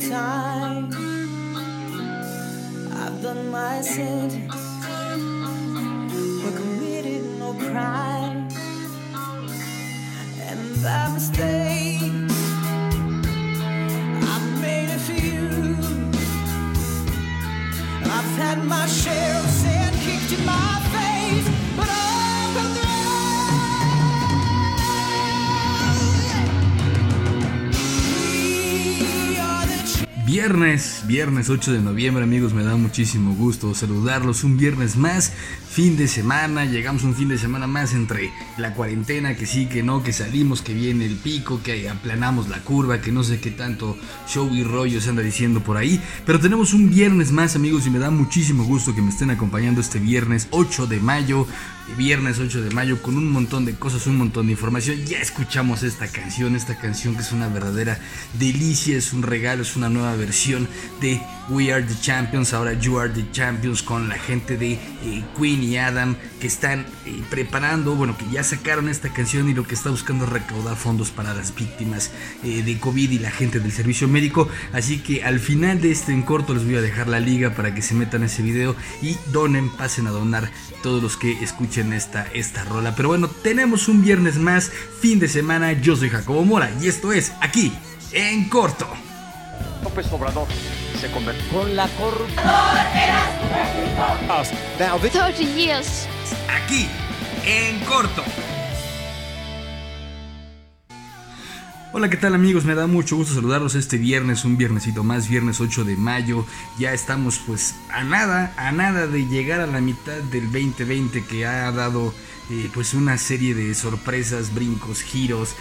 time. Viernes, viernes 8 de noviembre amigos, me da muchísimo gusto saludarlos un viernes más, fin de semana, llegamos un fin de semana más entre la cuarentena, que sí, que no, que salimos, que viene el pico, que aplanamos la curva, que no sé qué tanto show y rollo se anda diciendo por ahí, pero tenemos un viernes más amigos y me da muchísimo gusto que me estén acompañando este viernes 8 de mayo, viernes 8 de mayo con un montón de cosas, un montón de información. Ya escuchamos esta canción, esta canción que es una verdadera delicia, es un regalo, es una nueva versión de We Are the Champions, ahora You Are the Champions con la gente de eh, Queen y Adam que están eh, preparando, bueno, que ya sacaron esta canción y lo que está buscando es recaudar fondos para las víctimas eh, de COVID y la gente del servicio médico. Así que al final de este en corto les voy a dejar la liga para que se metan ese video y donen, pasen a donar todos los que escuchen esta, esta rola. Pero bueno, tenemos un viernes más, fin de semana. Yo soy Jacobo Mora y esto es aquí en corto. López Obrador se convirtió. Con la corrupción. Now, this 30 years. Aquí en corto. Hola, ¿qué tal amigos? Me da mucho gusto saludarlos este viernes, un viernesito más, viernes 8 de mayo. Ya estamos pues a nada, a nada de llegar a la mitad del 2020 que ha dado eh, pues una serie de sorpresas, brincos, giros.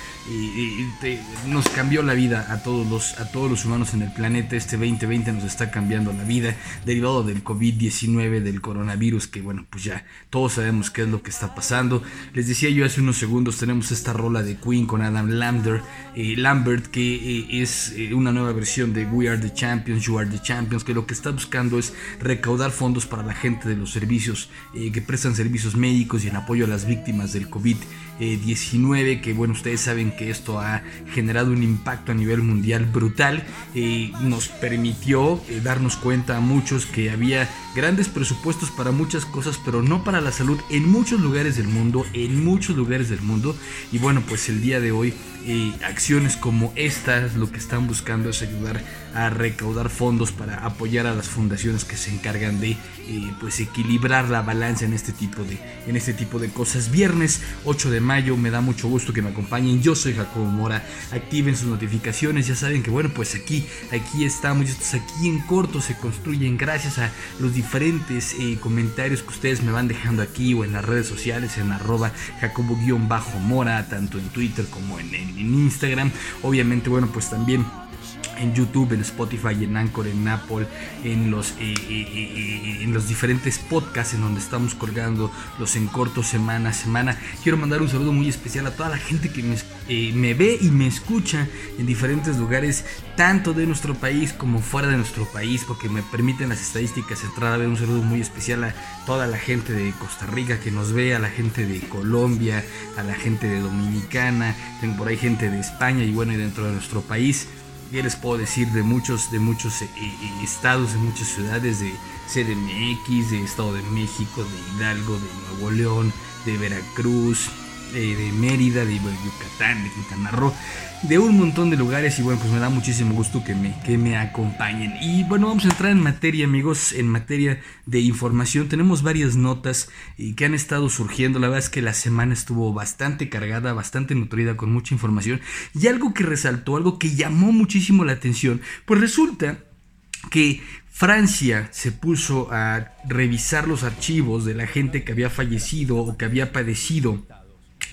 nos cambió la vida a todos, los, a todos los humanos en el planeta. Este 2020 nos está cambiando la vida derivado del COVID-19, del coronavirus, que bueno, pues ya todos sabemos qué es lo que está pasando. Les decía yo hace unos segundos, tenemos esta rola de Queen con Adam Lambert, eh, Lambert que eh, es una nueva versión de We Are the Champions, You Are the Champions, que lo que está buscando es recaudar fondos para la gente de los servicios que prestan servicios médicos y en apoyo a las víctimas del COVID-19, que bueno, ustedes saben que esto ha generado un impacto a nivel mundial brutal, nos permitió eh, darnos cuenta a muchos que había grandes presupuestos para muchas cosas, pero no para la salud en muchos lugares del mundo, en muchos lugares del mundo, y bueno, pues el día de hoy acciones como estas lo que están buscando es ayudar a recaudar fondos para apoyar a las fundaciones que se encargan de eh, pues equilibrar la balanza en este tipo de en este tipo de cosas. Viernes 8 de mayo me da mucho gusto que me acompañen. Yo soy Jacobo Mora. Activen sus notificaciones. Ya saben que bueno pues aquí aquí estamos. Aquí en corto se construyen gracias a los diferentes eh, comentarios que ustedes me van dejando aquí o en las redes sociales en arroba jacobo-mora tanto en Twitter como en, en- en Instagram. Obviamente bueno pues también en YouTube, en Spotify, en Anchor, en Apple, en los, eh, eh, eh, en los diferentes podcasts en donde estamos colgando los en corto semana a semana. Quiero mandar un saludo muy especial a toda la gente que me, me ve y me escucha en diferentes lugares, tanto de nuestro país como fuera de nuestro país, porque me permiten las estadísticas entrar a ver un saludo muy especial a toda la gente de Costa Rica que nos ve, a la gente de Colombia, a la gente de Dominicana, tengo por ahí gente de España y bueno, y dentro de nuestro país. ¿Qué les puedo decir de muchos, de muchos eh, eh, estados, de muchas ciudades de CDMX, de Estado de México, de Hidalgo, de Nuevo León, de Veracruz, de Mérida, de Yucatán, de Quintana Roo, de un montón de lugares y bueno, pues me da muchísimo gusto que me, que me acompañen. Y bueno, vamos a entrar en materia, amigos, en materia de información. Tenemos varias notas eh, que han estado surgiendo. La verdad es que la semana estuvo bastante cargada, bastante nutrida, con mucha información. Y algo que resaltó, algo que llamó muchísimo la atención, pues resulta que Francia se puso a revisar los archivos de la gente que había fallecido o que había padecido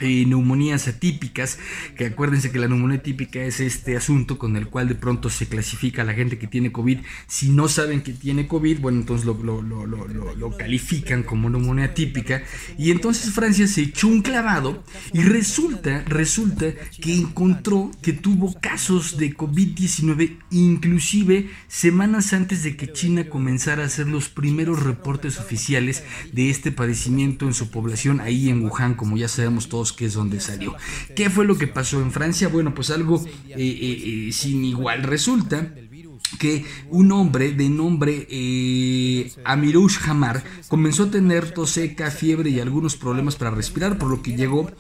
eh, neumonías atípicas, que acuérdense que la neumonía típica es este asunto con el cual de pronto se clasifica a la gente que tiene COVID. Si no saben que tiene COVID, bueno, entonces lo, lo- lo- lo- califican como neumonía típica. Y entonces Francia se echó un clavado y resulta, resulta que encontró que tuvo casos de COVID-19 inclusive semanas antes de que China comenzara a hacer los primeros reportes oficiales de este padecimiento en su población ahí en Wuhan, como ya sabemos todos que es donde salió. ¿Qué fue lo que pasó en Francia? Bueno, pues algo eh, eh, eh, sin igual resulta que un hombre de nombre eh, Amirush Hamar comenzó a tener tos seca, fiebre y algunos problemas para respirar, por lo que llegó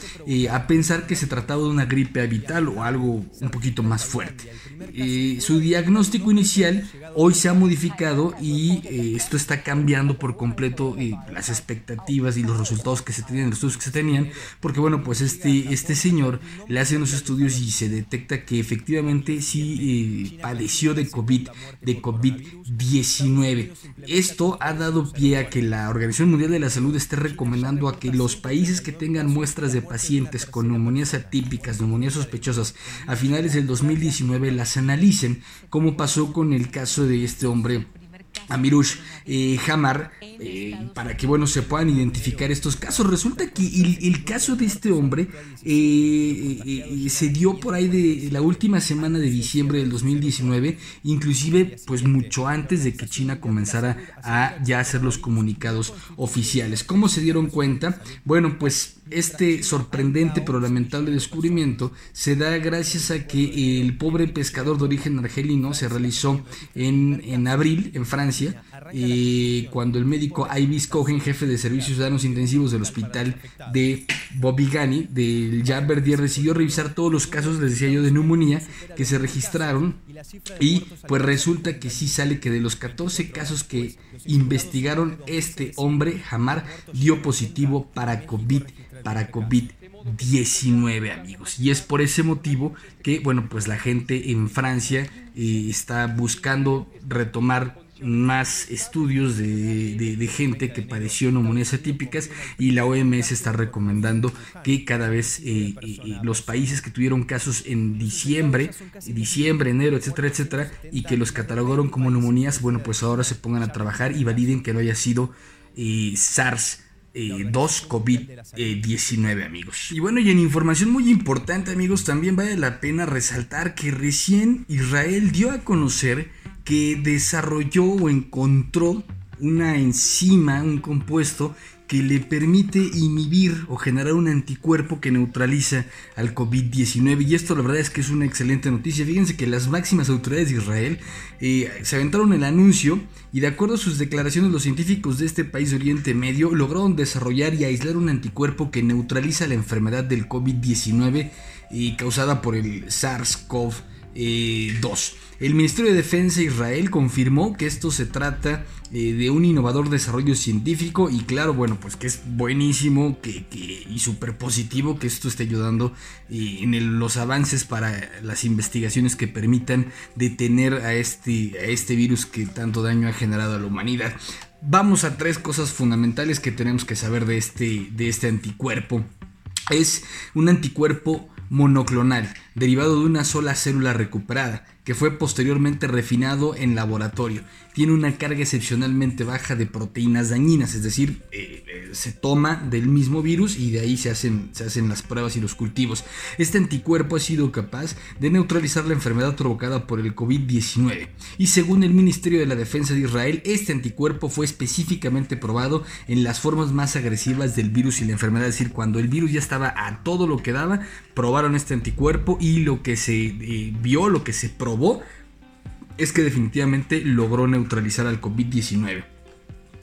a pensar que se trataba de una gripe habitual o algo un poquito más fuerte. Eh, su diagnóstico inicial hoy se ha modificado y eh, esto está cambiando por completo eh, las expectativas y los resultados que se tenían, los estudios que se tenían, porque bueno, pues este, este señor le hacen los estudios y se detecta que efectivamente sí padeció de COVID, de COVID-19. Esto ha dado pie a que la Organización Mundial de la Salud esté recomendando a que los países que tengan muestras de pacientes con neumonías atípicas, neumonías sospechosas, a finales del 2019 las analicen, como pasó con el caso de este hombre Amirush eh, Hamar eh, para que bueno se puedan identificar estos casos. Resulta que el, caso de este hombre eh, se dio por ahí de la última semana de diciembre del 2019, inclusive pues mucho antes de que China comenzara a ya hacer los comunicados oficiales. ¿Cómo se dieron cuenta? Bueno, pues este sorprendente pero lamentable descubrimiento se da gracias a que el pobre pescador de origen argelino se realizó en, en abril en Francia eh, cuando el médico Ibis Cohen, jefe de servicios ciudadanos intensivos del hospital de Bobigani, del Jean Verdier, decidió revisar todos los casos, les decía yo, de neumonía que se registraron y pues resulta que sí sale que de los 14 casos que investigaron este hombre, Hamar, dio positivo para COVID para COVID-19 amigos. Y es por ese motivo que, bueno, pues la gente en Francia eh, está buscando retomar más estudios de, gente que padeció neumonías atípicas y la OMS está recomendando que cada vez eh, eh, los países que tuvieron casos en diciembre, diciembre, enero, etcétera, etcétera, y que los catalogaron como neumonías, bueno, pues ahora se pongan a trabajar y validen que no haya sido SARS 2 eh, COVID-19 amigos. Y bueno, y en información muy importante amigos, también vale la pena resaltar que recién Israel dio a conocer que desarrolló o encontró una enzima, un compuesto que le permite inhibir o generar un anticuerpo que neutraliza al COVID-19. Y esto la verdad es que es una excelente noticia. Fíjense que las máximas autoridades de Israel eh, se aventaron el anuncio y de acuerdo a sus declaraciones los científicos de este país de Oriente Medio lograron desarrollar y aislar un anticuerpo que neutraliza la enfermedad del COVID-19 eh, causada por el SARS-CoV-2. Eh, el Ministerio de Defensa de Israel confirmó que esto se trata eh, de un innovador desarrollo científico y claro, bueno, pues que es buenísimo que, y súper positivo que esto esté ayudando eh, en los avances para las investigaciones que permitan detener a este, a este virus que tanto daño ha generado a la humanidad. Vamos a tres cosas fundamentales que tenemos que saber de este, de este anticuerpo. Es un anticuerpo monoclonal, derivado de una sola célula recuperada, que fue posteriormente refinado en laboratorio. Tiene una carga excepcionalmente baja de proteínas dañinas, es decir, eh, eh, se toma del mismo virus y de ahí se hacen, se hacen las pruebas y los cultivos. Este anticuerpo ha sido capaz de neutralizar la enfermedad provocada por el COVID-19 y según el Ministerio de la Defensa de Israel, este anticuerpo fue específicamente probado en las formas más agresivas del virus y la enfermedad, es decir, cuando el virus ya estaba a todo lo que daba, probaron este anticuerpo y lo que se eh, vio, lo que se probó, es que definitivamente logró neutralizar al COVID-19.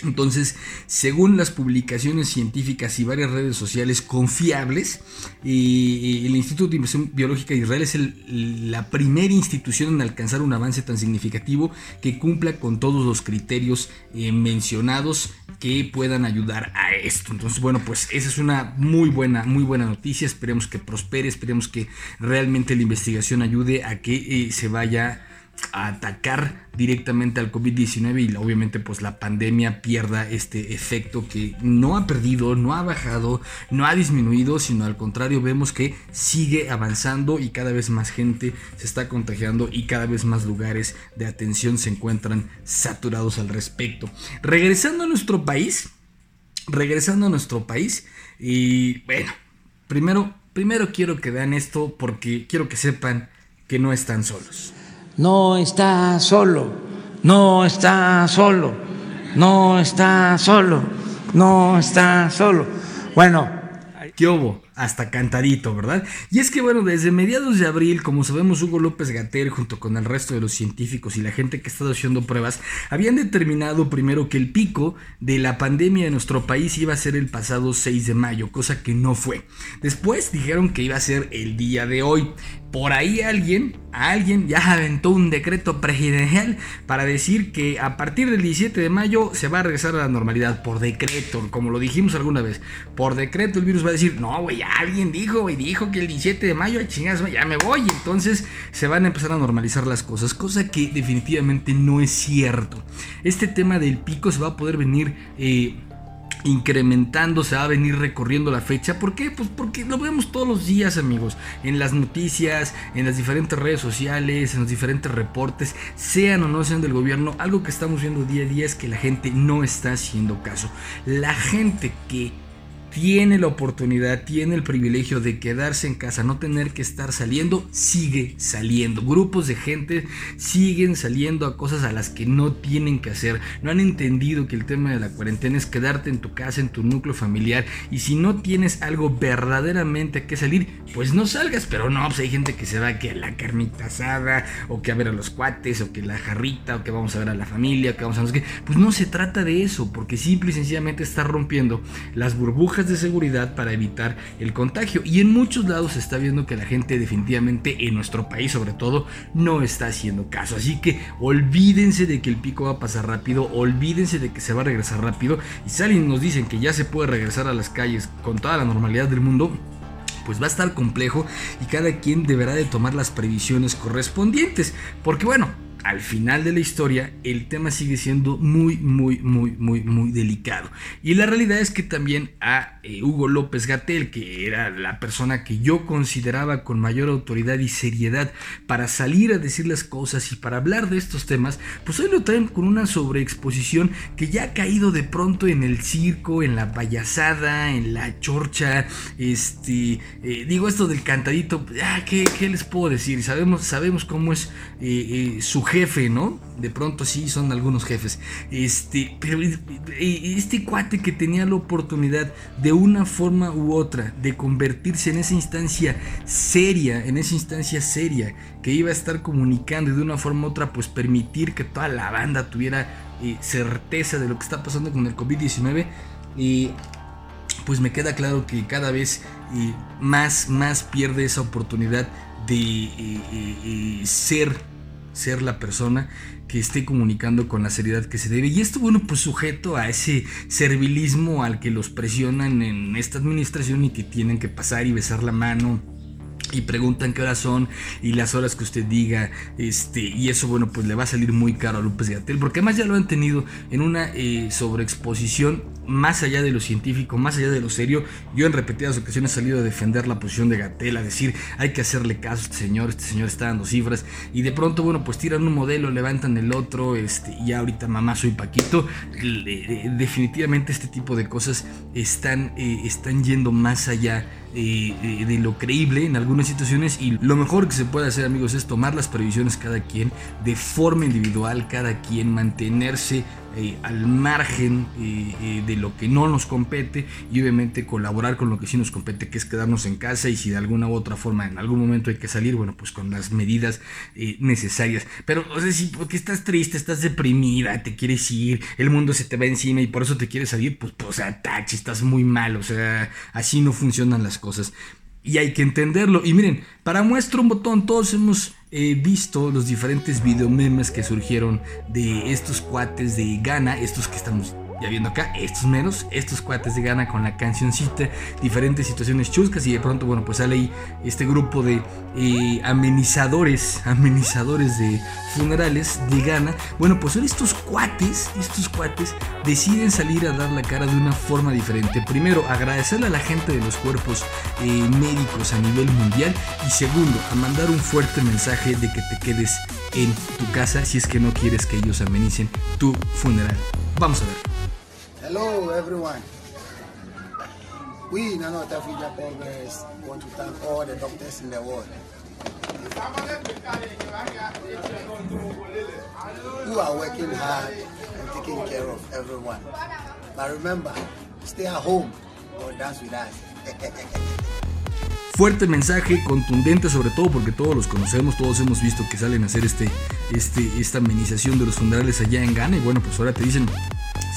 Entonces, según las publicaciones científicas y varias redes sociales confiables, eh, el Instituto de Investigación Biológica de Israel es la primera institución en alcanzar un avance tan significativo que cumpla con todos los criterios eh, mencionados que puedan ayudar a esto. Entonces, bueno, pues esa es una muy buena, muy buena noticia. Esperemos que prospere, esperemos que realmente la investigación ayude a que eh, se vaya a atacar directamente al COVID-19 y obviamente pues la pandemia pierda este efecto que no ha perdido, no ha bajado, no ha disminuido, sino al contrario vemos que sigue avanzando y cada vez más gente se está contagiando y cada vez más lugares de atención se encuentran saturados al respecto. Regresando a nuestro país, regresando a nuestro país y bueno, primero, primero quiero que vean esto porque quiero que sepan que no están solos no está solo, no está solo, no está solo, no está solo. Bueno. ¿Qué hubo? hasta cantadito, ¿verdad? Y es que bueno, desde mediados de abril, como sabemos, Hugo López Gatel junto con el resto de los científicos y la gente que ha estado haciendo pruebas, habían determinado primero que el pico de la pandemia en nuestro país iba a ser el pasado 6 de mayo, cosa que no fue. Después dijeron que iba a ser el día de hoy. Por ahí alguien, alguien ya aventó un decreto presidencial para decir que a partir del 17 de mayo se va a regresar a la normalidad por decreto, como lo dijimos alguna vez. Por decreto el virus va a decir, no, güey, alguien dijo, güey, dijo que el 17 de mayo, chingas, ya me voy. Entonces se van a empezar a normalizar las cosas, cosa que definitivamente no es cierto. Este tema del pico se va a poder venir... Eh, incrementando, se va a venir recorriendo la fecha. ¿Por qué? Pues porque lo vemos todos los días, amigos. En las noticias, en las diferentes redes sociales, en los diferentes reportes, sean o no sean del gobierno. Algo que estamos viendo día a día es que la gente no está haciendo caso. La gente que tiene la oportunidad, tiene el privilegio de quedarse en casa, no tener que estar saliendo, sigue saliendo. Grupos de gente siguen saliendo a cosas a las que no tienen que hacer. No han entendido que el tema de la cuarentena es quedarte en tu casa, en tu núcleo familiar. Y si no tienes algo verdaderamente que salir, pues no salgas. Pero no, pues hay gente que se va que a la carnita asada, o que a ver a los cuates, o que la jarrita, o que vamos a ver a la familia, que vamos a qué. Pues no se trata de eso, porque simple y sencillamente está rompiendo las burbujas de seguridad para evitar el contagio. Y en muchos lados se está viendo que la gente definitivamente en nuestro país sobre todo no está haciendo caso. Así que olvídense de que el pico va a pasar rápido, olvídense de que se va a regresar rápido. Y si alguien nos dicen que ya se puede regresar a las calles con toda la normalidad del mundo, pues va a estar complejo y cada quien deberá de tomar las previsiones correspondientes. Porque bueno, al final de la historia el tema sigue siendo muy, muy, muy, muy, muy delicado. Y la realidad es que también a eh, Hugo López Gatel, que era la persona que yo consideraba con mayor autoridad y seriedad para salir a decir las cosas y para hablar de estos temas, pues hoy lo traen con una sobreexposición que ya ha caído de pronto en el circo, en la payasada, en la chorcha, este, eh, digo esto del cantadito, ah, ¿qué, ¿qué, les puedo decir? Sabemos, sabemos cómo es eh, su jefe, ¿no? De pronto sí son algunos jefes. Este, pero este cuate que tenía la oportunidad de una forma u otra de convertirse en esa instancia seria, en esa instancia seria que iba a estar comunicando y de una forma u otra pues permitir que toda la banda tuviera eh, certeza de lo que está pasando con el COVID-19 y pues me queda claro que cada vez eh, más, más pierde esa oportunidad de eh, ser ser la persona que esté comunicando con la seriedad que se debe. Y esto, bueno, pues sujeto a ese servilismo al que los presionan en esta administración y que tienen que pasar y besar la mano y preguntan qué horas son y las horas que usted diga este y eso bueno pues le va a salir muy caro a López Gatel porque además ya lo han tenido en una eh, sobreexposición más allá de lo científico más allá de lo serio. Yo en repetidas ocasiones he salido a defender la posición de Gatel a decir hay que hacerle caso a este señor este señor está dando cifras y de pronto bueno pues tiran un modelo levantan el otro este y ahorita mamá soy Paquito. Definitivamente este tipo de cosas están eh, están yendo más allá eh, de lo creíble en algunas situaciones y lo mejor que se puede hacer amigos es tomar las previsiones cada quien de forma individual, cada quien mantenerse eh, al margen eh, eh, de lo que no nos compete y obviamente colaborar con lo que sí nos compete, que es quedarnos en casa y si de alguna u otra forma en algún momento hay que salir, bueno, pues con las medidas necesarias. Pero, o sea, si porque estás triste, estás deprimida, te quieres ir, el mundo se te va encima y por eso te quieres salir, pues, pues tachi, estás muy mal, o sea, así no funcionan las cosas. Y hay que entenderlo. Y miren, para muestra un botón, todos hemos he visto los diferentes videomemes que surgieron de estos cuates de Ghana, estos que estamos ya viendo acá, estos menos, estos cuates de Ghana con la cancioncita, diferentes situaciones chuscas y de pronto, bueno, pues sale ahí este grupo de eh, amenizadores, amenizadores de funerales de Ghana. Bueno, pues son estos cuates, estos cuates deciden salir a dar la cara de una forma diferente. Primero, agradecerle a la gente de los cuerpos eh, médicos a nivel mundial y segundo, a mandar un fuerte mensaje de que te quedes en tu casa si es que no quieres que ellos amenicen tu funeral. Vamos a ver. Hello, everyone. We in North Africa Congress want to thank all the doctors in the world who are working hard and taking care of everyone. But remember, stay at home or dance with us. Fuerte mensaje, contundente sobre todo porque todos los conocemos, todos hemos visto que salen a hacer este, este, esta amenización de los funerales allá en Ghana y bueno, pues ahora te dicen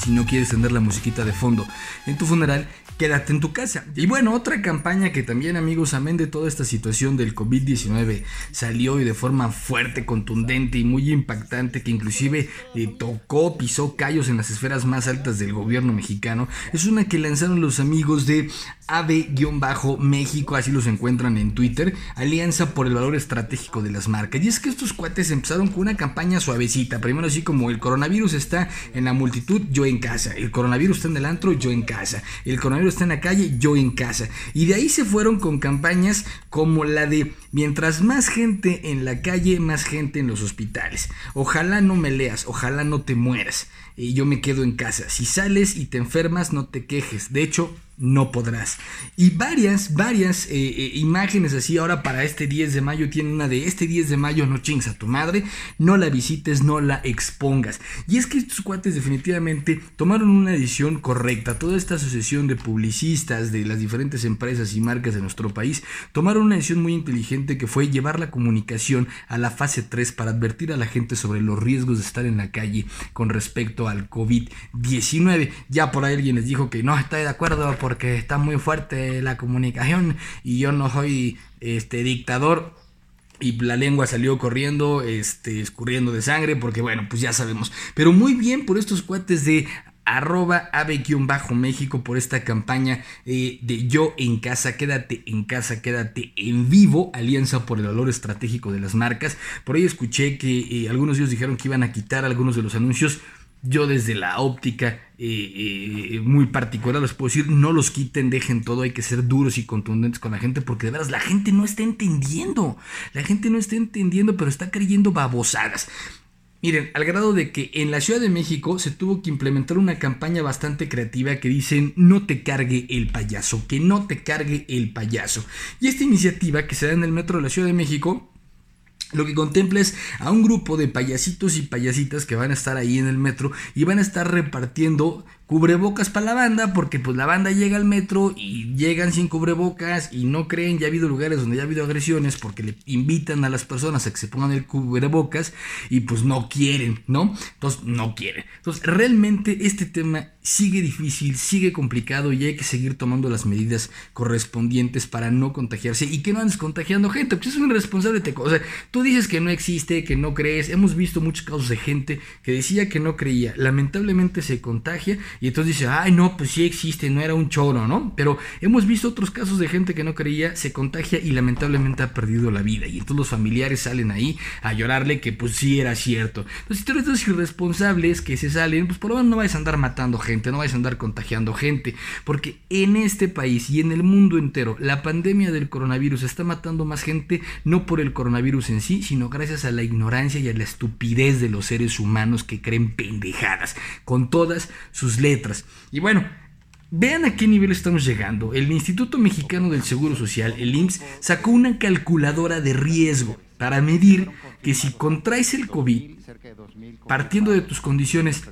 si no quieres tener la musiquita de fondo en tu funeral, quédate en tu casa. Y bueno, otra campaña que también amigos, amén de toda esta situación del COVID-19, salió y de forma fuerte, contundente y muy impactante, que inclusive eh, tocó, pisó callos en las esferas más altas del gobierno mexicano, es una que lanzaron los amigos de AB-México, así los encuentran en Twitter, Alianza por el Valor Estratégico de las Marcas. Y es que estos cuates empezaron con una campaña suavecita, primero así como el coronavirus está en la multitud, yo en casa, el coronavirus está en el antro, yo en casa, el coronavirus está en la calle, yo en casa. Y de ahí se fueron con campañas como la de mientras más gente en la calle, más gente en los hospitales. Ojalá no me leas, ojalá no te mueras. Y yo me quedo en casa. Si sales y te enfermas, no te quejes. De hecho, no podrás. Y varias, varias eh, eh, imágenes así ahora para este 10 de mayo. Tiene una de este 10 de mayo, no chingas a tu madre, no la visites, no la expongas. Y es que estos cuates definitivamente tomaron una decisión correcta. Toda esta asociación de publicistas de las diferentes empresas y marcas de nuestro país tomaron una decisión muy inteligente que fue llevar la comunicación a la fase 3 para advertir a la gente sobre los riesgos de estar en la calle con respecto al COVID-19. Ya por ahí alguien les dijo que no está de acuerdo porque está muy fuerte la comunicación y yo no soy este dictador y la lengua salió corriendo, este, escurriendo de sangre, porque bueno, pues ya sabemos. Pero muy bien por estos cuates de arroba ave-méxico por esta campaña eh, de yo en casa, quédate en casa, quédate en vivo, alianza por el valor estratégico de las marcas. Por ahí escuché que eh, algunos de ellos dijeron que iban a quitar algunos de los anuncios. Yo desde la óptica eh, eh, muy particular les puedo decir, no los quiten, dejen todo, hay que ser duros y contundentes con la gente porque de veras la gente no está entendiendo, la gente no está entendiendo, pero está creyendo babosadas. Miren, al grado de que en la Ciudad de México se tuvo que implementar una campaña bastante creativa que dicen no te cargue el payaso, que no te cargue el payaso. Y esta iniciativa que se da en el metro de la Ciudad de México lo que contempla es a un grupo de payasitos y payasitas que van a estar ahí en el metro y van a estar repartiendo cubrebocas para la banda, porque pues la banda llega al metro y llegan sin cubrebocas y no creen, ya ha habido lugares donde ya ha habido agresiones porque le invitan a las personas a que se pongan el cubrebocas y pues no quieren, ¿no? Entonces no quieren. Entonces realmente este tema sigue difícil, sigue complicado y hay que seguir tomando las medidas correspondientes para no contagiarse y que no andes contagiando gente, pues es un irresponsable. Te, o sea, tú dices que no existe, que no crees, hemos visto muchos casos de gente que decía que no creía, lamentablemente se contagia y entonces dice, ay, no, pues sí existe, no era un choro, ¿no? Pero hemos visto otros casos de gente que no creía, se contagia y lamentablemente ha perdido la vida. Y entonces los familiares salen ahí a llorarle que pues sí era cierto. Entonces, si tú eres de irresponsables que se salen, pues por lo menos no vais a andar matando gente, no vais a andar contagiando gente. Porque en este país y en el mundo entero, la pandemia del coronavirus está matando más gente, no por el coronavirus en sí, sino gracias a la ignorancia y a la estupidez de los seres humanos que creen pendejadas, con todas sus leyes Y bueno, Vean a qué nivel estamos llegando. El Instituto Mexicano del Seguro Social, el IMSS, sacó una calculadora de riesgo para medir que si contraes el COVID, partiendo de tus condiciones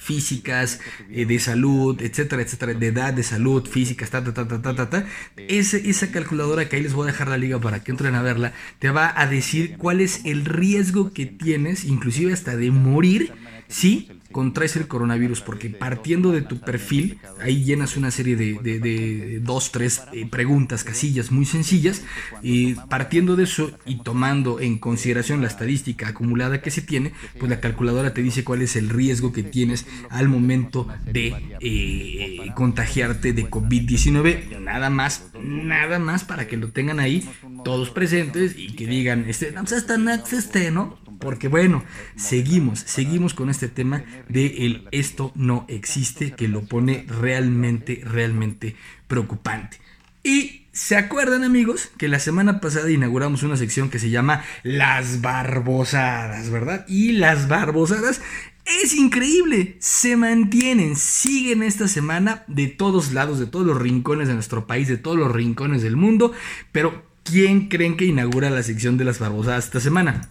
físicas, eh, de salud, etcétera, etcétera, de edad, de salud, físicas, ta, ta, ta, ta, ta, ta, esa calculadora que ahí les voy a dejar la liga para que entren a verla, te va a decir cuál es el riesgo que tienes, inclusive hasta de morir, si contraes el coronavirus, porque partiendo de tu perfil, ahí llenas una serie de, dos, tres eh, preguntas, casillas muy sencillas, y partiendo de eso y tomando en consideración la estadística acumulada que se tiene, pues la calculadora te dice cuál es el riesgo que tienes al momento de eh, contagiarte de COVID-19. Nada más, nada más para que lo tengan ahí todos presentes y que digan, este, no, este, ¿no? Porque bueno, seguimos, seguimos con este tema de el esto no existe, que lo pone realmente, realmente preocupante. Y ¿Se acuerdan amigos que la semana pasada inauguramos una sección que se llama Las Barbosadas, ¿verdad? Y las Barbosadas es increíble, se mantienen, siguen esta semana de todos lados, de todos los rincones de nuestro país, de todos los rincones del mundo, pero ¿quién creen que inaugura la sección de las Barbosadas esta semana?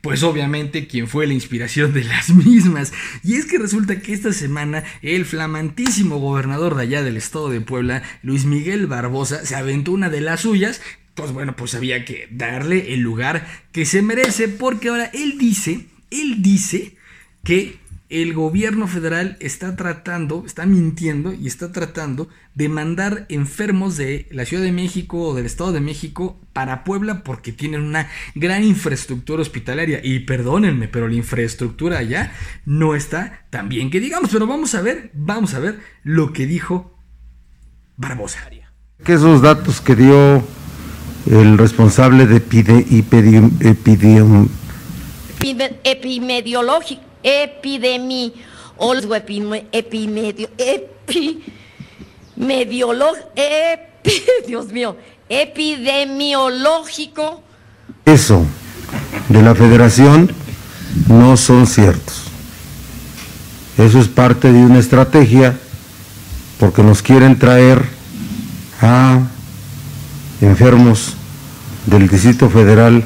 Pues obviamente quien fue la inspiración de las mismas. Y es que resulta que esta semana el flamantísimo gobernador de allá del estado de Puebla, Luis Miguel Barbosa, se aventó una de las suyas. Pues bueno, pues había que darle el lugar que se merece porque ahora él dice, él dice que el gobierno federal está tratando, está mintiendo y está tratando de mandar enfermos de la Ciudad de México o del Estado de México para Puebla porque tienen una gran infraestructura hospitalaria. Y perdónenme, pero la infraestructura allá no está tan bien que digamos. Pero vamos a ver, vamos a ver lo que dijo Barbosa. Que esos datos que dio el responsable de epide- epimediológico, epidemi, ol- epime- epimedio, epimediolo, epi, Dios mío, epidemiológico, eso de la federación no son ciertos. Eso es parte de una estrategia porque nos quieren traer a enfermos del Distrito Federal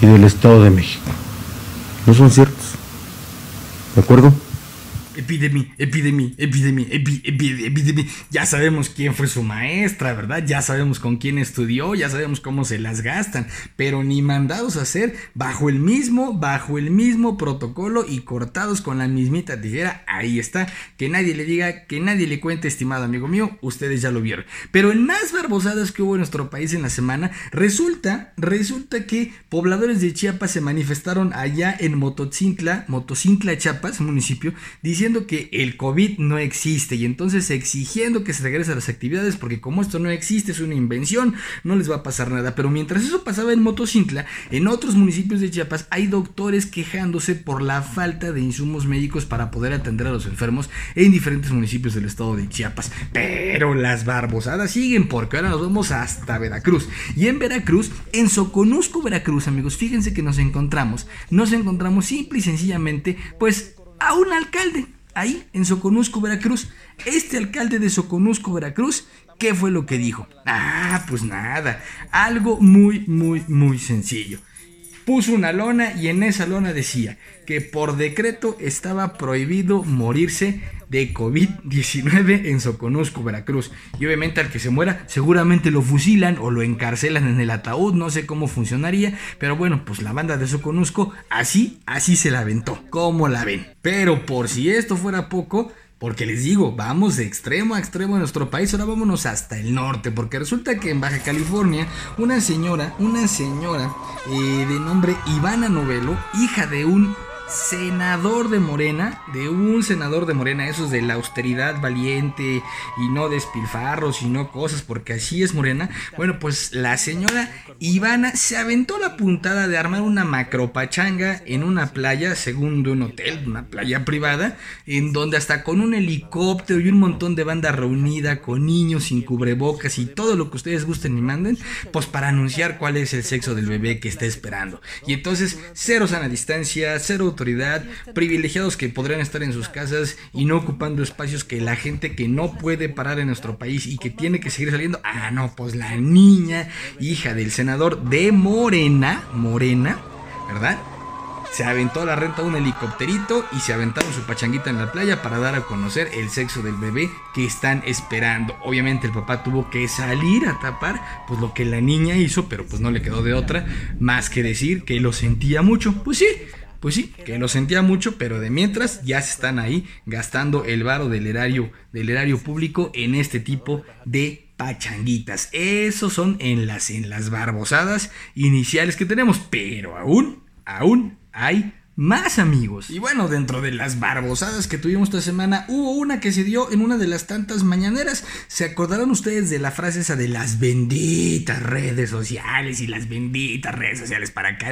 y del Estado de México. No son ciertos. ¿De acuerdo? Epidemia, epidemia, epidemia, epi- epi- epidemia. Ya sabemos quién fue su maestra, ¿verdad? Ya sabemos con quién estudió, ya sabemos cómo se las gastan, pero ni mandados a hacer bajo el mismo, bajo el mismo protocolo y cortados con la mismita tijera. Ahí está. Que nadie le diga, que nadie le cuente, estimado amigo mío, ustedes ya lo vieron. Pero en más barbosadas que hubo en nuestro país en la semana, resulta, resulta que pobladores de Chiapas se manifestaron allá en Motocintla, Motocintla, Chiapas, municipio, diciendo que el COVID no existe y entonces exigiendo que se regrese a las actividades porque como esto no existe, es una invención, no les va a pasar nada. Pero mientras eso pasaba en Motocintla, en otros municipios de Chiapas hay doctores quejándose por la falta de insumos médicos para poder atender a los enfermos en diferentes municipios del estado de Chiapas. Pero las barbosadas siguen porque ahora nos vamos hasta Veracruz. Y en Veracruz, en Soconusco, Veracruz, amigos, fíjense que nos encontramos, nos encontramos simple y sencillamente, pues a un alcalde ahí en Soconusco, Veracruz. Este alcalde de Soconusco, Veracruz, ¿qué fue lo que dijo? Ah, pues nada, algo muy, muy, muy sencillo. Puso una lona y en esa lona decía que por decreto estaba prohibido morirse de COVID-19 en Soconusco, Veracruz. Y obviamente al que se muera seguramente lo fusilan o lo encarcelan en el ataúd, no sé cómo funcionaría, pero bueno, pues la banda de Soconusco así, así se la aventó. ¿Cómo la ven? Pero por si esto fuera poco, porque les digo, vamos de extremo a extremo de nuestro país, ahora vámonos hasta el norte, porque resulta que en Baja California, una señora, una señora eh, de nombre Ivana Novelo, hija de un senador de Morena, de un senador de Morena, esos de la austeridad valiente y no despilfarros y no cosas, porque así es Morena. Bueno, pues la señora Ivana se aventó la puntada de armar una macropachanga en una playa, según de un hotel, una playa privada, en donde hasta con un helicóptero y un montón de banda reunida, con niños sin cubrebocas y todo lo que ustedes gusten y manden, pues para anunciar cuál es el sexo del bebé que está esperando. Y entonces, cero sana distancia, cero autoridad, privilegiados que podrían estar en sus casas y no ocupando espacios que la gente que no puede parar en nuestro país y que tiene que seguir saliendo. Ah, no, pues la niña, hija del senador de Morena, Morena, ¿verdad? Se aventó a la renta un helicópterito y se aventaron su pachanguita en la playa para dar a conocer el sexo del bebé que están esperando. Obviamente el papá tuvo que salir a tapar pues lo que la niña hizo, pero pues no le quedó de otra más que decir que lo sentía mucho. Pues sí, pues sí, que lo sentía mucho, pero de mientras ya se están ahí gastando el varo del erario, del erario público en este tipo de pachanguitas. Esos son en las, en las barbosadas iniciales que tenemos, pero aún, aún hay más amigos. Y bueno, dentro de las barbosadas que tuvimos esta semana, hubo una que se dio en una de las tantas mañaneras. ¿Se acordarán ustedes de la frase esa de las benditas redes sociales y las benditas redes sociales para acá?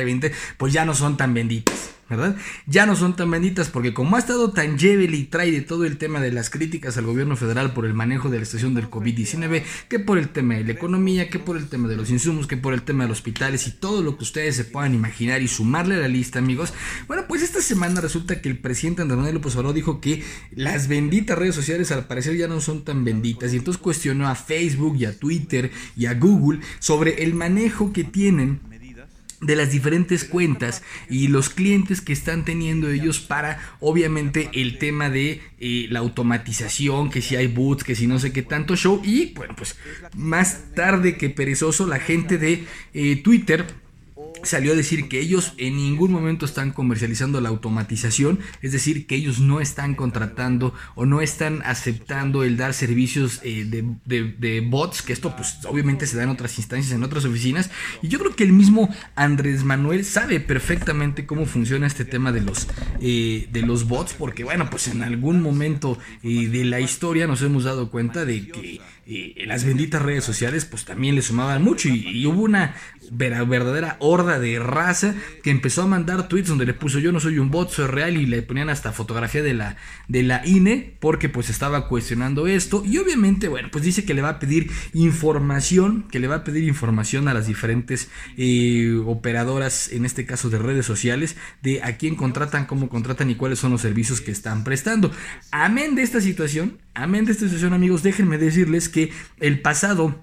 Pues ya no son tan benditas. ¿Verdad? Ya no son tan benditas porque como ha estado tan llevel y trae de todo el tema de las críticas al gobierno federal por el manejo de la estación del COVID-19, que por el tema de la economía, que por el tema de los insumos, que por el tema de los hospitales y todo lo que ustedes se puedan imaginar y sumarle a la lista, amigos. Bueno, pues esta semana resulta que el presidente Andrés Manuel López Obrador dijo que las benditas redes sociales al parecer ya no son tan benditas y entonces cuestionó a Facebook y a Twitter y a Google sobre el manejo que tienen de las diferentes cuentas y los clientes que están teniendo ellos para obviamente el tema de eh, la automatización, que si hay boots, que si no sé qué tanto show. Y bueno pues más tarde que perezoso la gente de eh, Twitter salió a decir que ellos en ningún momento están comercializando la automatización, es decir, que ellos no están contratando o no están aceptando el dar servicios eh, de, de- bots, que esto pues obviamente se da en otras instancias, en otras oficinas, y yo creo que el mismo Andrés Manuel sabe perfectamente cómo funciona este tema de los, eh, de los bots, porque bueno, pues en algún momento eh, de la historia nos hemos dado cuenta de que las benditas redes sociales pues también le sumaban mucho y hubo una vera- verdadera horda de raza que empezó a mandar tweets donde le puso yo no soy un bot, soy real y le ponían hasta fotografía de la, de la INE porque pues estaba cuestionando esto y obviamente bueno pues dice que le va a pedir información, que le va a pedir información a las diferentes eh, operadoras en este caso de redes sociales de a quién contratan, cómo contratan y cuáles son los servicios que están prestando. Amén de esta situación, amén de esta situación amigos, déjenme decirles que el pasado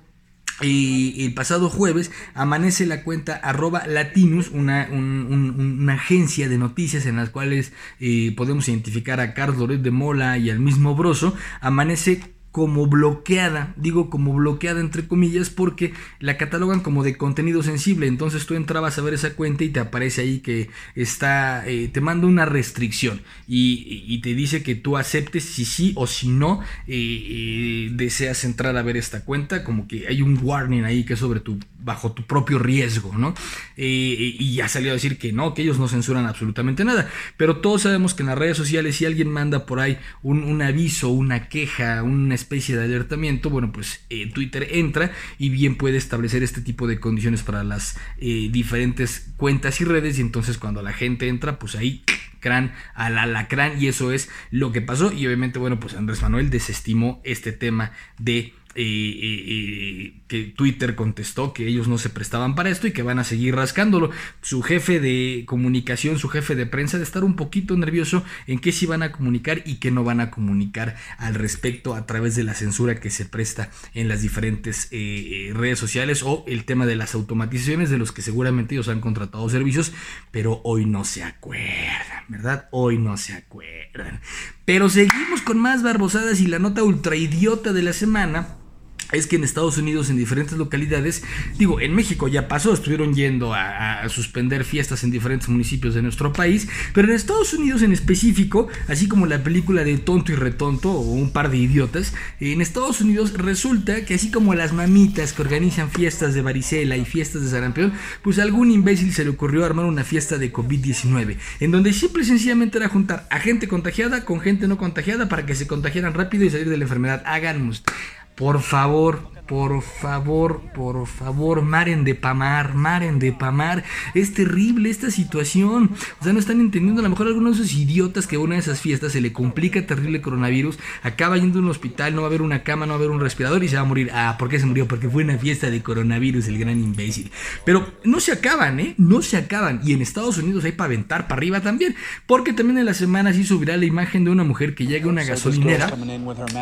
y el pasado jueves amanece la cuenta arroba latinus, una, un- un- una agencia de noticias en las cuales eh, podemos identificar a Carlos de Mola y al mismo Broso, amanece como bloqueada, digo como bloqueada entre comillas porque la catalogan como de contenido sensible, entonces tú entrabas a ver esa cuenta y te aparece ahí que está, eh, te manda una restricción y, te dice que tú aceptes si sí o si no eh, eh, deseas entrar a ver esta cuenta, como que hay un warning ahí que es sobre tu, bajo tu propio riesgo, ¿no? Y ya salió a decir que no, que ellos no censuran absolutamente nada, pero todos sabemos que en las redes sociales si alguien manda por ahí un, un aviso, una queja, una especie de alertamiento, bueno, pues eh, Twitter entra y bien puede establecer este tipo de condiciones para las eh, diferentes cuentas y redes. Y entonces cuando la gente entra, pues ahí crán al alacrán. Y eso es lo que pasó. Y obviamente bueno pues Andrés Manuel desestimó este tema de que Twitter contestó que ellos no se prestaban para esto y que van a seguir rascándolo. Su jefe de comunicación, su jefe de prensa, de estar un poquito nervioso en qué sí van a comunicar y qué no van a comunicar al respecto a través de la censura que se presta en las diferentes eh, eh, redes sociales o el tema de las automatizaciones de los que seguramente ellos han contratado servicios, pero hoy no se acuerdan, ¿verdad? Hoy no se acuerdan. Pero seguimos con más barbosadas y la nota ultra idiota de la semana es que en Estados Unidos, en diferentes localidades, digo, en México ya pasó, estuvieron yendo a, suspender fiestas en diferentes municipios de nuestro país, pero en Estados Unidos en específico, así como la película de Tonto y Retonto o un par de idiotas, en Estados Unidos resulta que así como las mamitas que organizan fiestas de varicela y fiestas de sarampión, pues a algún imbécil se le ocurrió armar una fiesta de COVID-19, en donde simple y sencillamente era juntar a gente contagiada con gente no contagiada para que se contagiaran rápido y salir de la enfermedad. Hagan por favor, por favor, por favor, maren de pamar, maren de pamar. Es terrible esta situación. O sea, no están entendiendo. A lo mejor algunos de esos idiotas que a una de esas fiestas se le complica terrible coronavirus, acaba yendo a un hospital, no va a haber una cama, no va a haber un respirador y se va a morir. Ah, ¿por qué se murió? Porque fue una fiesta de coronavirus, el gran imbécil. Pero no se acaban, ¿eh? No se acaban. Y en Estados Unidos hay para aventar para arriba también. Porque también en la semana se hizo viral la imagen de una mujer que llega a una gasolinera,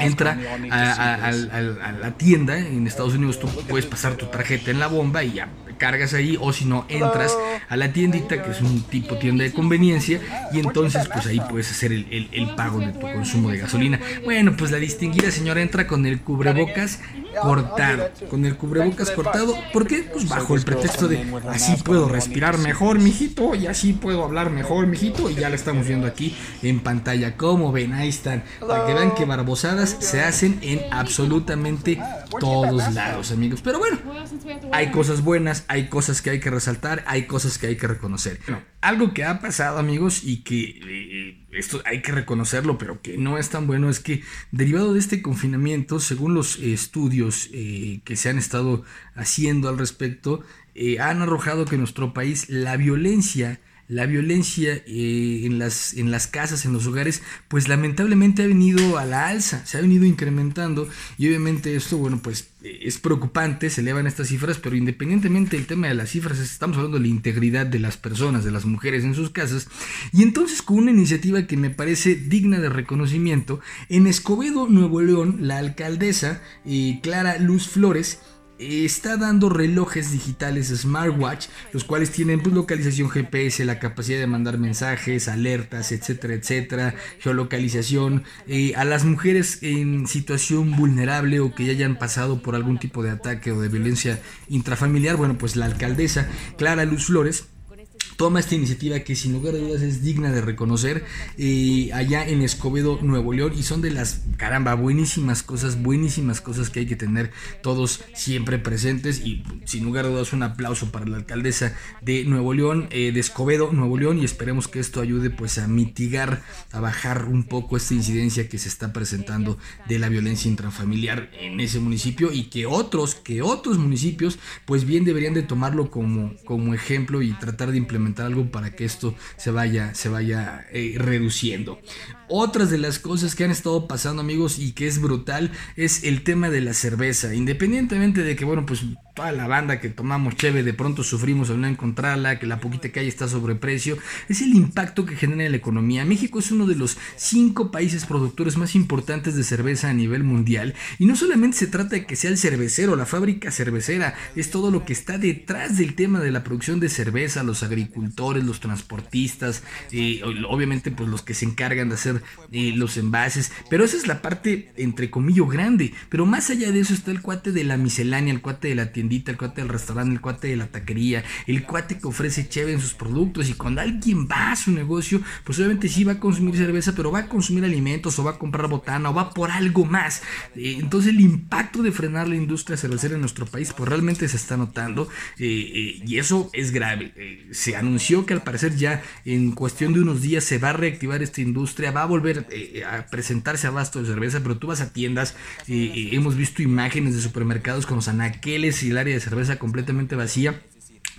entra a, a- a- a- a la tienda en Estados Unidos tú puedes pasar tu tarjeta en la bomba y ya cargas ahí o si no entras a la tiendita que es un tipo tienda de conveniencia y entonces pues ahí puedes hacer el, el- pago de tu consumo de gasolina. Bueno pues la distinguida señora entra con el cubrebocas cortado con el cubrebocas cortado ¿por qué? pues bajo el pretexto de así puedo respirar mejor mijito y así puedo hablar mejor mijito y ya la estamos viendo aquí en pantalla. Como ven ahí están. Para que vean que barbosadas se hacen en absolutamente todos lados amigos. Pero bueno hay cosas buenas, hay cosas que hay que resaltar, hay cosas que hay que reconocer. Bueno, algo que ha pasado, amigos, y que eh, esto hay que reconocerlo, pero que no es tan bueno, es que derivado de este confinamiento, según los eh, estudios eh, que se han estado haciendo al respecto, han arrojado que en nuestro país la violencia la violencia eh, en, las, en las casas, en los hogares, pues lamentablemente ha venido a la alza, se ha venido incrementando y obviamente esto, bueno, pues eh, es preocupante, se elevan estas cifras, pero independientemente del tema de las cifras, estamos hablando de la integridad de las personas, de las mujeres en sus casas, y entonces con una iniciativa que me parece digna de reconocimiento, en Escobedo, Nuevo León, la alcaldesa eh, Clara Luz Flores, está dando relojes digitales smartwatch, los cuales tienen pues, localización GPS, la capacidad de mandar mensajes, alertas, etcétera, etcétera, geolocalización eh, a las mujeres en situación vulnerable o que ya hayan pasado por algún tipo de ataque o de violencia intrafamiliar. Bueno, pues la alcaldesa Clara Luz Flores toma esta iniciativa que sin lugar a dudas es digna de reconocer eh, allá en Escobedo, Nuevo León y son de las, caramba, buenísimas cosas, buenísimas cosas que hay que tener todos siempre presentes y sin lugar a dudas un aplauso para la alcaldesa de Nuevo León, eh, de Escobedo, Nuevo León y esperemos que esto ayude pues a mitigar, a bajar un poco esta incidencia que se está presentando de la violencia intrafamiliar en ese municipio y que otros, que otros municipios pues bien deberían de tomarlo como, como ejemplo y tratar de implementar algo para que esto se vaya, se vaya eh, reduciendo. Otras de las cosas que han estado pasando amigos y que es brutal es el tema de la cerveza. Independientemente de que, bueno, pues toda la banda que tomamos cheve de pronto sufrimos al no encontrarla, que la poquita que hay está sobreprecio, es el impacto que genera en la economía. México es uno de los cinco países productores más importantes de cerveza a nivel mundial. Y no solamente se trata de que sea el cervecero, la fábrica cervecera, es todo lo que está detrás del tema de la producción de cerveza, los agricultores, los transportistas, eh, obviamente pues los que se encargan de hacer eh, los envases, pero esa es la parte entre comillas grande, pero más allá de eso está el cuate de la miscelánea, el cuate de la el cuate del restaurante, el cuate de la taquería, el cuate que ofrece cheve en sus productos y cuando alguien va a su negocio, pues obviamente sí va a consumir cerveza, pero va a consumir alimentos o va a comprar botana o va por algo más. Eh, entonces el impacto de frenar la industria cervecera en nuestro país pues realmente se está notando eh, y eso es grave. se anunció que al parecer ya en cuestión de unos días se va a reactivar esta industria, va a volver eh, a presentarse abasto de cerveza, pero tú vas a tiendas, hemos visto imágenes de supermercados con los anaqueles y el área de cerveza completamente vacía.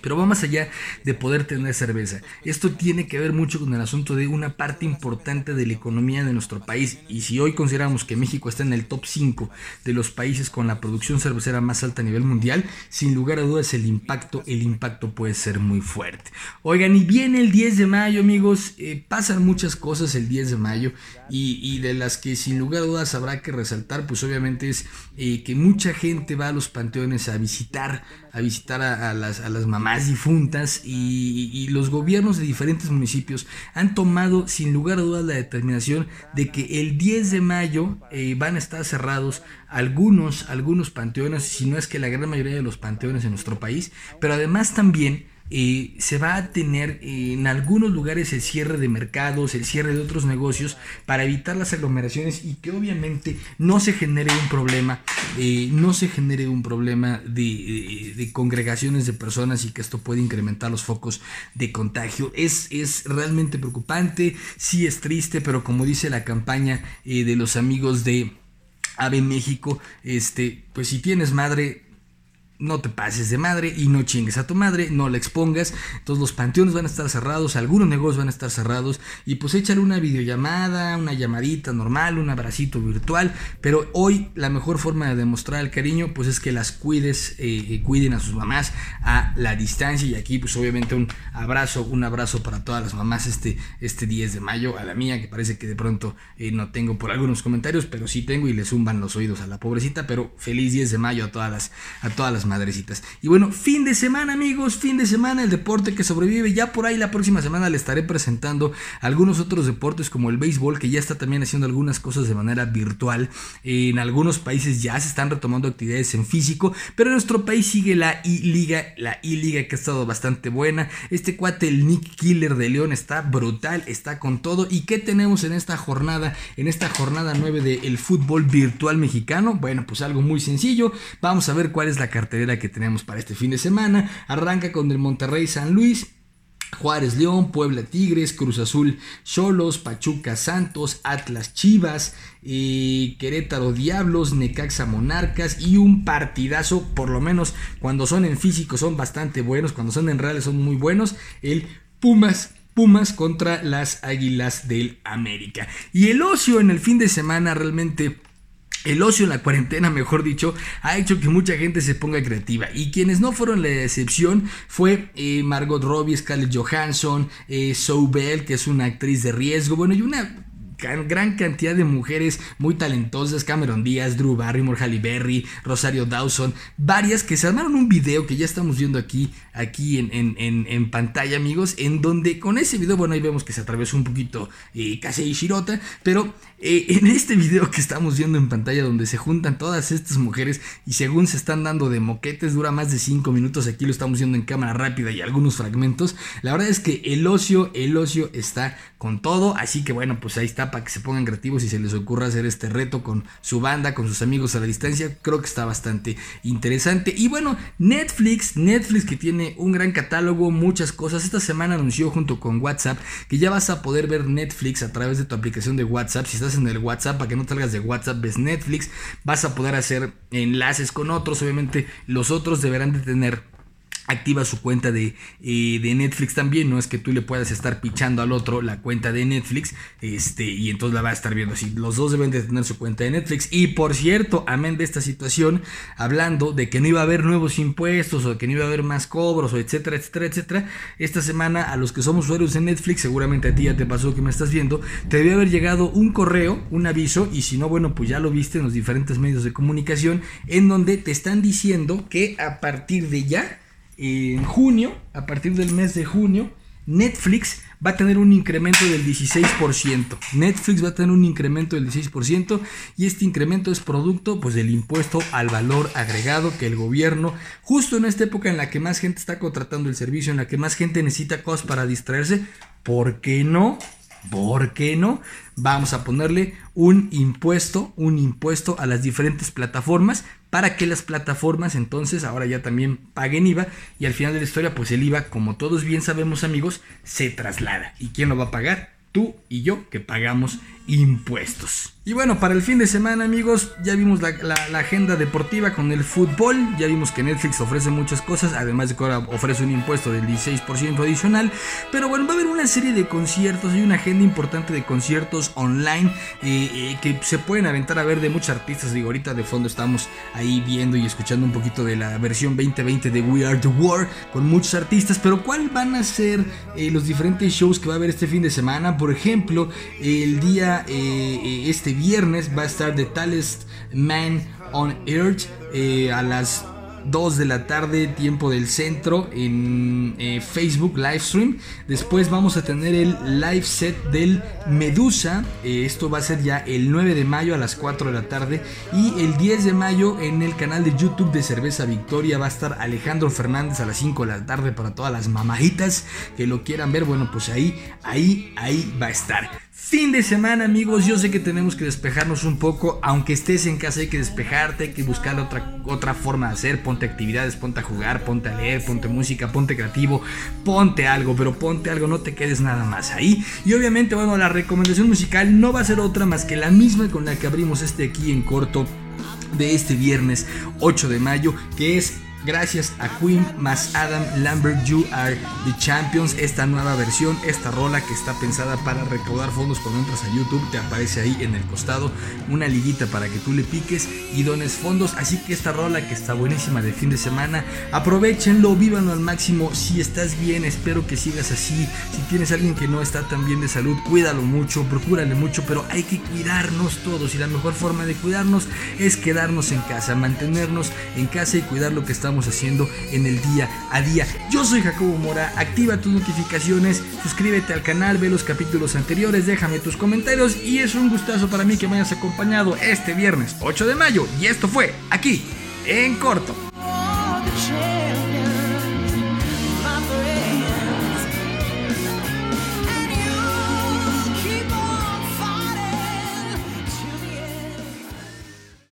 Pero va más allá de poder tener cerveza. Esto tiene que ver mucho con el asunto de una parte importante de la economía de nuestro país. Y si hoy consideramos que México está en el top 5 de los países con la producción cervecera más alta a nivel mundial, sin lugar a dudas el impacto, el impacto puede ser muy fuerte. Oigan, y viene el 10 de mayo, amigos. Eh, pasan muchas cosas el 10 de mayo. Y, de las que sin lugar a dudas habrá que resaltar, pues obviamente es eh, que mucha gente va a los panteones a visitar, a visitar a, las, a las mamás difuntas y, los gobiernos de diferentes municipios han tomado sin lugar a dudas la determinación de que el 10 de mayo eh, van a estar cerrados algunos, algunos panteones, si no es que la gran mayoría de los panteones en nuestro país, pero además también eh, se va a tener eh, en algunos lugares el cierre de mercados, el cierre de otros negocios para evitar las aglomeraciones y que obviamente no se genere un problema, eh, no se genere un problema de, de, congregaciones de personas y que esto puede incrementar los focos de contagio. Es, es realmente preocupante, sí es triste, pero como dice la campaña de los amigos de Ave México, este, pues si tienes madre, no te pases de madre y no chingues a tu madre, no la expongas. Entonces los panteones van a estar cerrados, algunos negocios van a estar cerrados y pues échale una videollamada, una llamadita normal, un abracito virtual. Pero hoy la mejor forma de demostrar el cariño pues es que las cuides, eh, eh, cuiden a sus mamás a la distancia y aquí pues obviamente un abrazo, un abrazo para todas las mamás este, este 10 de mayo, a la mía que parece que de pronto eh, no tengo por algunos comentarios, pero sí tengo y le zumban los oídos a la pobrecita, pero feliz 10 de mayo a todas las, a todas las madrecitas. Y bueno, fin de semana, amigos, fin de semana, el deporte que sobrevive. Ya por ahí la próxima semana le estaré presentando algunos otros deportes como el béisbol, que ya está también haciendo algunas cosas de manera virtual. En algunos países ya se están retomando actividades en físico, pero en nuestro país sigue la I-Liga, la I-Liga que ha estado bastante buena. Este cuate, el Nick Killer de León, está brutal, está con todo. ¿Y qué tenemos en esta jornada? En esta jornada 9 del fútbol virtual mexicano. Bueno, pues algo muy sencillo. Vamos a ver cuál es la cartera que tenemos para este fin de semana. Arranca con el Monterrey San Luis. Juárez León, Puebla Tigres, Cruz Azul Cholos, Pachuca Santos, Atlas Chivas, eh, Querétaro Diablos, Necaxa Monarcas y un partidazo, por lo menos cuando son en físico son bastante buenos, cuando son en reales son muy buenos, el Pumas Pumas contra las Águilas del América. Y el ocio en el fin de semana realmente el ocio en la cuarentena, mejor dicho, ha hecho que mucha gente se ponga creativa. Y quienes no fueron la excepción fue eh, Margot Robbie, Scarlett Johansson, eh, Bell, que es una actriz de riesgo. Bueno, y una gran cantidad de mujeres muy talentosas, Cameron Díaz, Drew Barrymore, Halle Berry, Rosario Dawson, varias que se armaron un video que ya estamos viendo aquí, aquí en, en- en- pantalla, amigos, en donde con ese video, bueno, ahí vemos que se atravesó un poquito eh, Kasei Shirota, pero eh, en este video que estamos viendo en pantalla donde se juntan todas estas mujeres y según se están dando de moquetes, dura más de 5 minutos, aquí lo estamos viendo en cámara rápida y algunos fragmentos, la verdad es que el ocio, el ocio está con todo, así que bueno, pues ahí está para que se pongan creativos y se les ocurra hacer este reto con su banda, con sus amigos a la distancia, creo que está bastante interesante. Y bueno, Netflix, Netflix que tiene un gran catálogo, muchas cosas, esta semana anunció junto con WhatsApp que ya vas a poder ver Netflix a través de tu aplicación de WhatsApp, si estás en el WhatsApp, para que no salgas de WhatsApp, ves Netflix, vas a poder hacer enlaces con otros, obviamente los otros deberán de tener activa su cuenta de, eh, de Netflix también, no es que tú le puedas estar pichando al otro la cuenta de Netflix, este, y entonces la va a estar viendo así. Los dos deben de tener su cuenta de Netflix. Y por cierto, amén de esta situación, hablando de que no iba a haber nuevos impuestos o que no iba a haber más cobros, o etcétera, etcétera, etcétera. Esta semana a los que somos usuarios de Netflix, seguramente a ti ya te pasó que me estás viendo, te debió haber llegado un correo, un aviso, y si no, bueno, pues ya lo viste en los diferentes medios de comunicación, en donde te están diciendo que a partir de ya, en junio, a partir del mes de junio, Netflix va a tener un incremento del 16%. Netflix va a tener un incremento del 16% y este incremento es producto pues del impuesto al valor agregado que el gobierno justo en esta época en la que más gente está contratando el servicio, en la que más gente necesita cosas para distraerse, ¿por qué no? ¿Por qué no? Vamos a ponerle un impuesto, un impuesto a las diferentes plataformas para que las plataformas entonces ahora ya también paguen IVA y al final de la historia pues el IVA, como todos bien sabemos amigos, se traslada. ¿Y quién lo va a pagar? Tú y yo que pagamos impuestos. Y bueno, para el fin de semana amigos, ya vimos la, agenda deportiva con el fútbol, ya vimos que Netflix ofrece muchas cosas, además de que ahora ofrece un impuesto del 16% adicional, pero bueno, va a haber una serie de conciertos, hay una agenda importante de conciertos online eh, eh, que se pueden aventar a ver de muchos artistas, digo, ahorita de fondo estamos ahí viendo y escuchando un poquito de la versión 2020 de We Are The War con muchos artistas, pero ¿cuál van a ser eh, los diferentes shows que va a haber este fin de semana? Por ejemplo, el día, este viernes va a estar The Tallest Man on Earth eh, a las 2 de la tarde, tiempo del centro, en eh, Facebook Livestream. Después vamos a tener el live set del Medusa. eh, esto va a ser ya el 9 de mayo a las 4 de la tarde. Y el 10 de mayo en el canal de YouTube de Cerveza Victoria va a estar Alejandro Fernández a las 5 de la tarde para todas las mamajitas que lo quieran ver. Bueno, pues ahí, ahí, ahí va a estar. Fin de semana amigos, yo sé que tenemos que despejarnos un poco, aunque estés en casa hay que despejarte, hay que buscar otra, otra forma de hacer, ponte actividades, ponte a jugar, ponte a leer, ponte música, ponte creativo, ponte algo, pero ponte algo, no te quedes nada más ahí. Y obviamente, bueno, la recomendación musical no va a ser otra más que la misma con la que abrimos este aquí en corto de este viernes 8 de mayo, que es gracias a Queen más Adam Lambert You Are the Champions, esta nueva versión, esta rola que está pensada para recaudar fondos cuando entras a YouTube, te aparece ahí en el costado una liguita para que tú le piques y dones fondos, así que esta rola que está buenísima de fin de semana, aprovechenlo, vívanlo al máximo, si estás bien, espero que sigas así, si tienes alguien que no está tan bien de salud, cuídalo mucho, procúrale mucho, pero hay que cuidarnos todos y la mejor forma de cuidarnos es quedarnos en casa, mantenernos en casa y cuidar lo que estamos haciendo en el día a día. Yo soy Jacobo Mora, activa tus notificaciones, suscríbete al canal, ve los capítulos anteriores, déjame tus comentarios y es un gustazo para mí que me hayas acompañado este viernes 8 de mayo y esto fue aquí en corto.